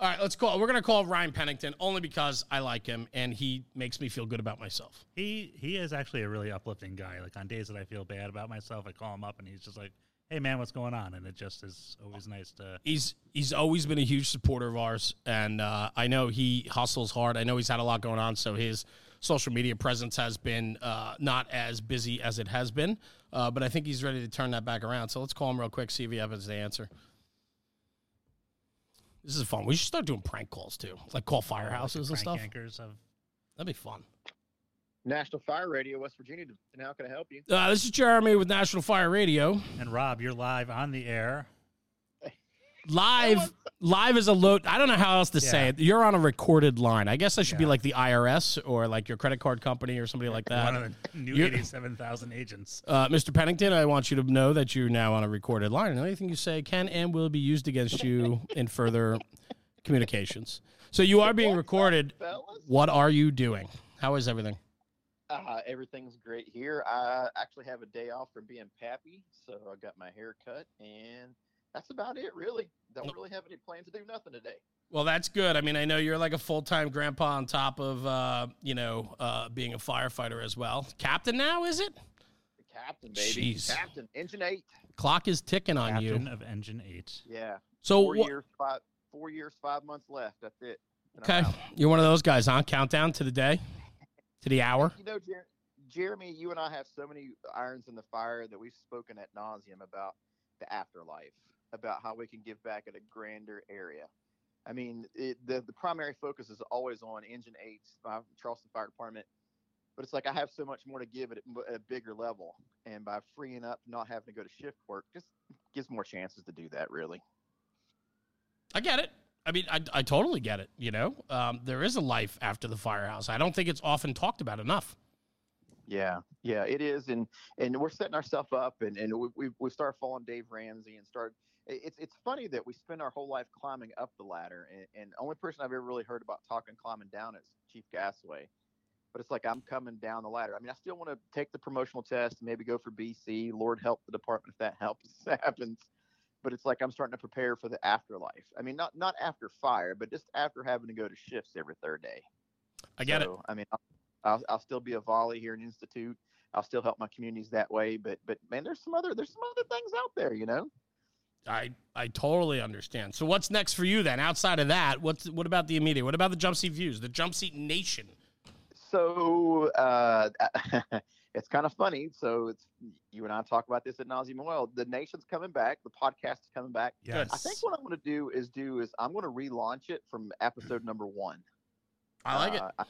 All right, let's call. We're gonna call Ryan Pennington only because I like him and he makes me feel good about myself. He he is actually a really uplifting guy. Like on days that I feel bad about myself, I call him up and he's just like, "Hey man, what's going on?" And it just is always nice to. He's he's always been a huge supporter of ours, and uh, I know he hustles hard. I know he's had a lot going on, so his social media presence has been uh, not as busy as it has been. Uh, but I think he's ready to turn that back around. So let's call him real quick, see if he has the answer. This is fun. We should start doing prank calls too, like call firehouses and stuff. Yankers of That'd be fun. National Fire Radio, West Virginia. And how can I help you? Uh, this is Jeremy with National Fire Radio. and Rob, you're live on the air. Live, live is a load. I don't know how else to say it. You're on a recorded line. I guess I should be like the IRS or like your credit card company or somebody like that. One of the new you're- eighty-seven thousand agents. Uh, Mr. Pennington, I want you to know that you're now on a recorded line, and anything you say can and will be used against you in further communications. So you are being recorded. What are you doing? How is everything? Uh, everything's great here. I actually have a day off from being pappy, so I got my hair cut, and that's about it, really. Don't really have any plans to do nothing today. Well, that's good. I mean, I know you're like a full time grandpa on top of, uh, you know, uh, being a firefighter as well. Captain now, is it? The captain, baby. Jeez. Captain, engine eight. Clock is ticking on Captain you. of Engine Eight. Yeah. So, four wha- years, five, four years, five months left. That's it. And okay, you're one of those guys, huh? Countdown to the day, to the hour. You know, Jer- Jeremy, you and I have so many irons in the fire that we've spoken at nauseum about the afterlife, about how we can give back at a grander area. I mean, it, the the primary focus is always on Engine 8, by Charleston Fire Department, but it's like I have so much more to give at, a- at a bigger level, and by freeing up, not having to go to shift work, just gives more chances to do that. Really. I get it. I mean, I, I totally get it. You know, um, there is a life after the firehouse. I don't think it's often talked about enough. Yeah, yeah, it is, and and we're setting ourselves up, and and we we we start following Dave Ramsey and start. It- It's it's funny that we spend our whole life climbing up the ladder, and, and the only person I've ever really heard about talking climbing down is Chief Gasway. But it's like I'm coming down the ladder. I mean, I still want to take the promotional test, and maybe go for BC. Lord help the department if that helps happens. But it's like I'm starting to prepare for the afterlife. I mean, not not after fire, but just after having to go to shifts every third day. I get it. So, I mean, I'll, I'll, I'll still be a volley here in Institute. I'll still help my communities that way. But but man, there's some other there's some other things out there, you know. I I totally understand. So what's next for you then? Outside of that, what's what about the immediate? What about the jump seat views? The jump seat nation. So uh, it's kind of funny. So it's you and I talk about this at nauseam. Well, the nation's coming back. The podcast is coming back. Yes. I think what I'm going to do is do is I'm going to relaunch it from episode number one. I like it. Uh, I, I-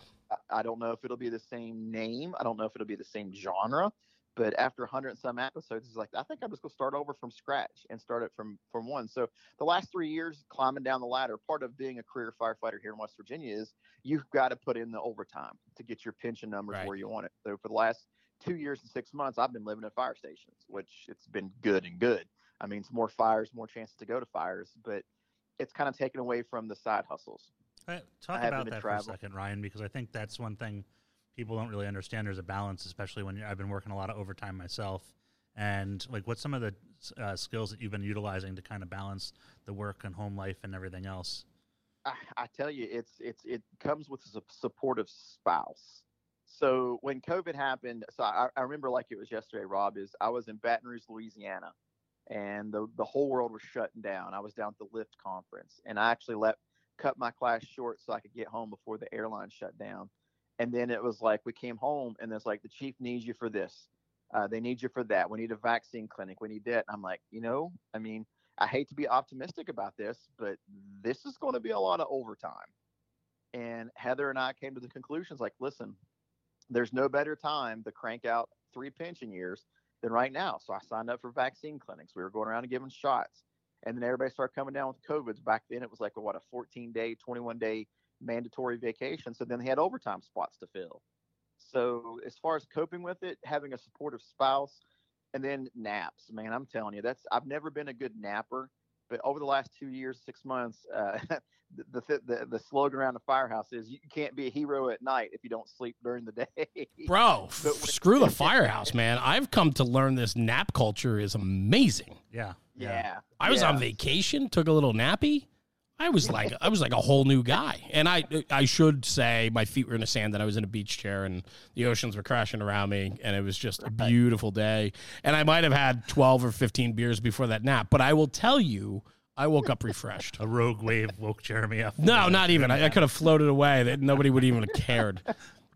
I don't know if it'll be the same name. I don't know if it'll be the same genre. But after 100 and some episodes, it's like I think I'm just gonna start over from scratch and start it from from one. So the last three years climbing down the ladder, part of being a career firefighter here in West Virginia is you've got to put in the overtime to get your pension numbers Right. where you want it. So for the last two years and six months, I've been living at fire stations, which it's been good and good. I mean, it's more fires, more chances to go to fires, but it's kind of taken away from the side hustles. Uh, Talk about that travel. for a second, Ryan, because I think that's one thing people don't really understand. There's a balance, especially when I've been working a lot of overtime myself. And like, what's some of the uh, skills that you've been utilizing to kind of balance the work and home life and everything else? I, I tell you, it's it's it comes with a supportive spouse. So when COVID happened, so I, I remember like it was yesterday. Rob is I was in Baton Rouge, Louisiana, and the the whole world was shutting down. I was down at the Lyft conference, and I actually let cut my class short so I could get home before the airline shut down. And then it was like we came home, and it's like the chief needs you for this. Uh, they need you for that. We need a vaccine clinic. We need that. And I'm like, you know, I mean, I hate to be optimistic about this, but this is going to be a lot of overtime. And Heather and I came to the conclusions like, listen, there's no better time to crank out three pension years than right now. So I signed up for vaccine clinics. We were going around and giving shots. And then everybody started coming down with COVID. Back then, it was like what a 14 day, 21 day mandatory vacation. So then they had overtime spots to fill. So as far as coping with it, having a supportive spouse, and then naps, man, I'm telling you, that's I've never been a good napper, but over the last two years, six months, uh, the, the the the slogan around the firehouse is you can't be a hero at night if you don't sleep during the day. Bro, when- screw the firehouse, man. I've come to learn this nap culture is amazing. Yeah. yeah, I was yeah. on vacation, took a little nappy. I was like I was like a whole new guy, and I I should say my feet were in the sand, and I was in a beach chair, and the oceans were crashing around me, and it was just a beautiful day. And I might have had twelve or fifteen beers before that nap, but I will tell you, I woke up refreshed. A rogue wave woke Jeremy up. No, not even. I, I could have floated away. That nobody would even have cared.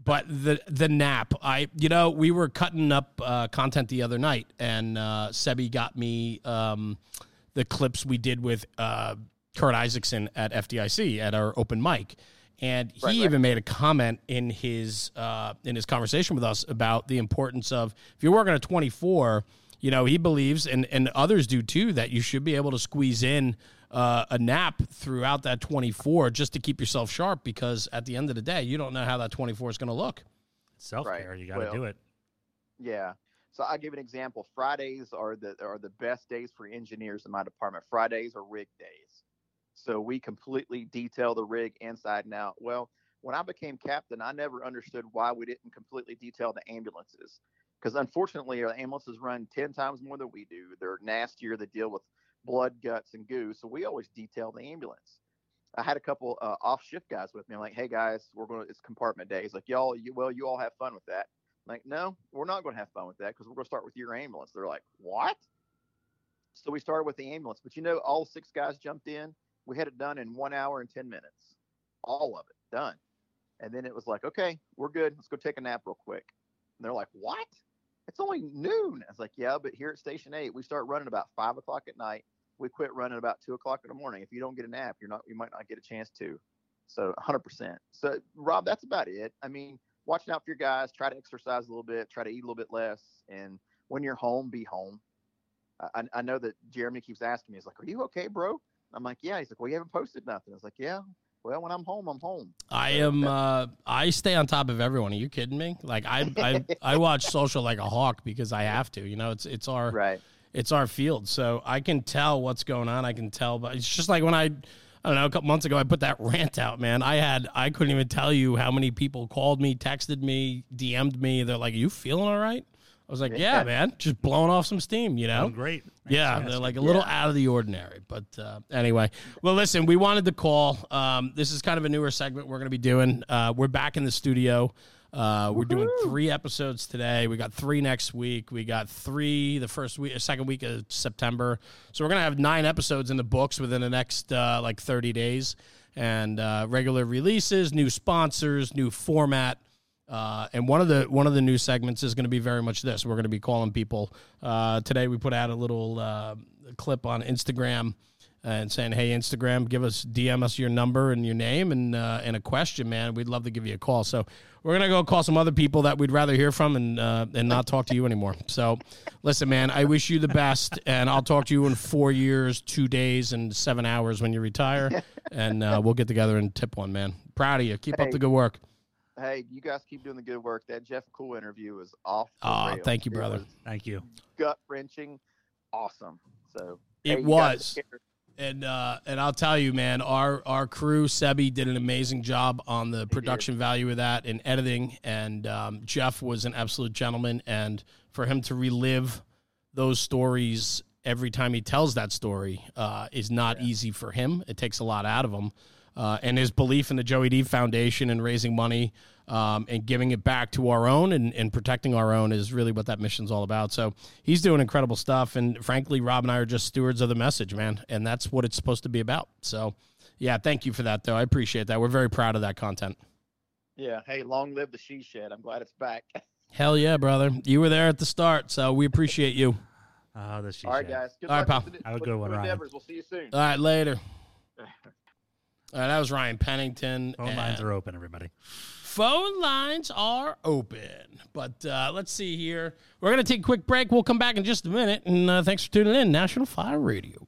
But the the nap, I you know we were cutting up uh, content the other night, and uh, Sebi got me um, the clips we did with uh, Kurt Isaacson at FDIC at our open mic, and he Right, right. even made a comment in his uh, in his conversation with us about the importance of if you're working at 24, you know he believes and and others do too that you should be able to squeeze in uh, a nap throughout that 24 just to keep yourself sharp because at the end of the day you don't know how that 24 is going to look. Self care. Right. You got to Well, do it. Yeah. So I'll give an example. Fridays are the are the best days for engineers in my department. Fridays are rig days. So we completely detail the rig inside and out. Well, when I became captain, I never understood why we didn't completely detail the ambulances. Because unfortunately, our ambulances run 10 times more than we do. They're nastier. They deal with blood, guts, and goo. So we always detail the ambulance. I had a couple uh, off shift guys with me. I'm like, hey guys, we're going to, it's compartment day. He's like, y'all, you, well, you all have fun with that. I'm like, no, we're not going to have fun with that because we're going to start with your ambulance. They're like, what? So we started with the ambulance, but you know, all six guys jumped in. We had it done in one hour and 10 minutes, all of it done. And then it was like, okay, we're good. Let's go take a nap real quick. And they're like, what? It's only noon. I was like, yeah, but here at Station 8, we start running about five o'clock at night. We quit running about two o'clock in the morning. If you don't get a nap, you're not, you might not get a chance to. So 100%. So, Rob, that's about it. I mean, watching out for your guys, try to exercise a little bit, try to eat a little bit less. And when you're home, be home. I, I know that Jeremy keeps asking me, he's like, are you okay, bro? I'm like, yeah. He's like, well, you haven't posted nothing. I was like, yeah. Well, when I'm home, I'm home. I am. Uh, I stay on top of everyone. Are you kidding me? Like I, I, I watch social like a hawk because I have to. You know, it's it's our Right. it's our field, so I can tell what's going on. I can tell, but it's just like when I. I don't know. A couple months ago, I put that rant out, man. I had, I couldn't even tell you how many people called me, texted me, DM'd me. They're like, Are "You feeling all right?" I was like, "Yeah, man, just blowing off some steam," you know. Great. Yeah, they're like a little out of the ordinary. But uh, anyway, well, listen, we wanted to call. Um, this is kind of a newer segment we're going to be doing. Uh, we're back in the studio. Uh, we're doing three episodes today. We got three next week. We got three the first week, second week of September. So we're gonna have nine episodes in the books within the next uh, like thirty days, and uh, regular releases, new sponsors, new format. Uh, and one of the one of the new segments is going to be very much this. We're going to be calling people. Uh, today we put out a little uh, clip on Instagram and saying, "Hey, Instagram, give us DM us your number and your name and uh, and a question, man. We'd love to give you a call." So we're gonna go call some other people that we'd rather hear from and uh, and not talk to you anymore. So listen, man, I wish you the best, and I'll talk to you in four years, two days, and seven hours when you retire, and uh, we'll get together and tip one, man. Proud of you. Keep up the good work. Hey, you guys keep doing the good work. That Jeff Cool interview was off. the Aw, rails. thank you, brother. Thank you. gut wrenching, awesome. So It hey, was. And uh, and I'll tell you, man, our our crew, Sebi, did an amazing job on the production value of that and editing. And um, Jeff was an absolute gentleman. And for him to relive those stories every time he tells that story uh, is not easy for him. It takes a lot out of him. Uh, and his belief in the Joey D Foundation and raising money um, and giving it back to our own and, and protecting our own is really what that mission's all about. So he's doing incredible stuff. And frankly, Rob and I are just stewards of the message, man. And that's what it's supposed to be about. So, yeah, thank you for that, though. I appreciate that. We're very proud of that content. Yeah. Hey, long live the she shed. I'm glad it's back. Hell yeah, brother. You were there at the start. So we appreciate you. Oh, this she All right, said. guys. Good All right, luck pal. with Have a good one, Ryan. endeavors. We'll see you soon. All right, later. Right, that was Ryan Pennington. Phone lines are open, everybody. Phone lines are open. But uh, let's see here. We're going to take a quick break. We'll come back in just a minute. And uh, thanks for tuning in. National Fire Radio.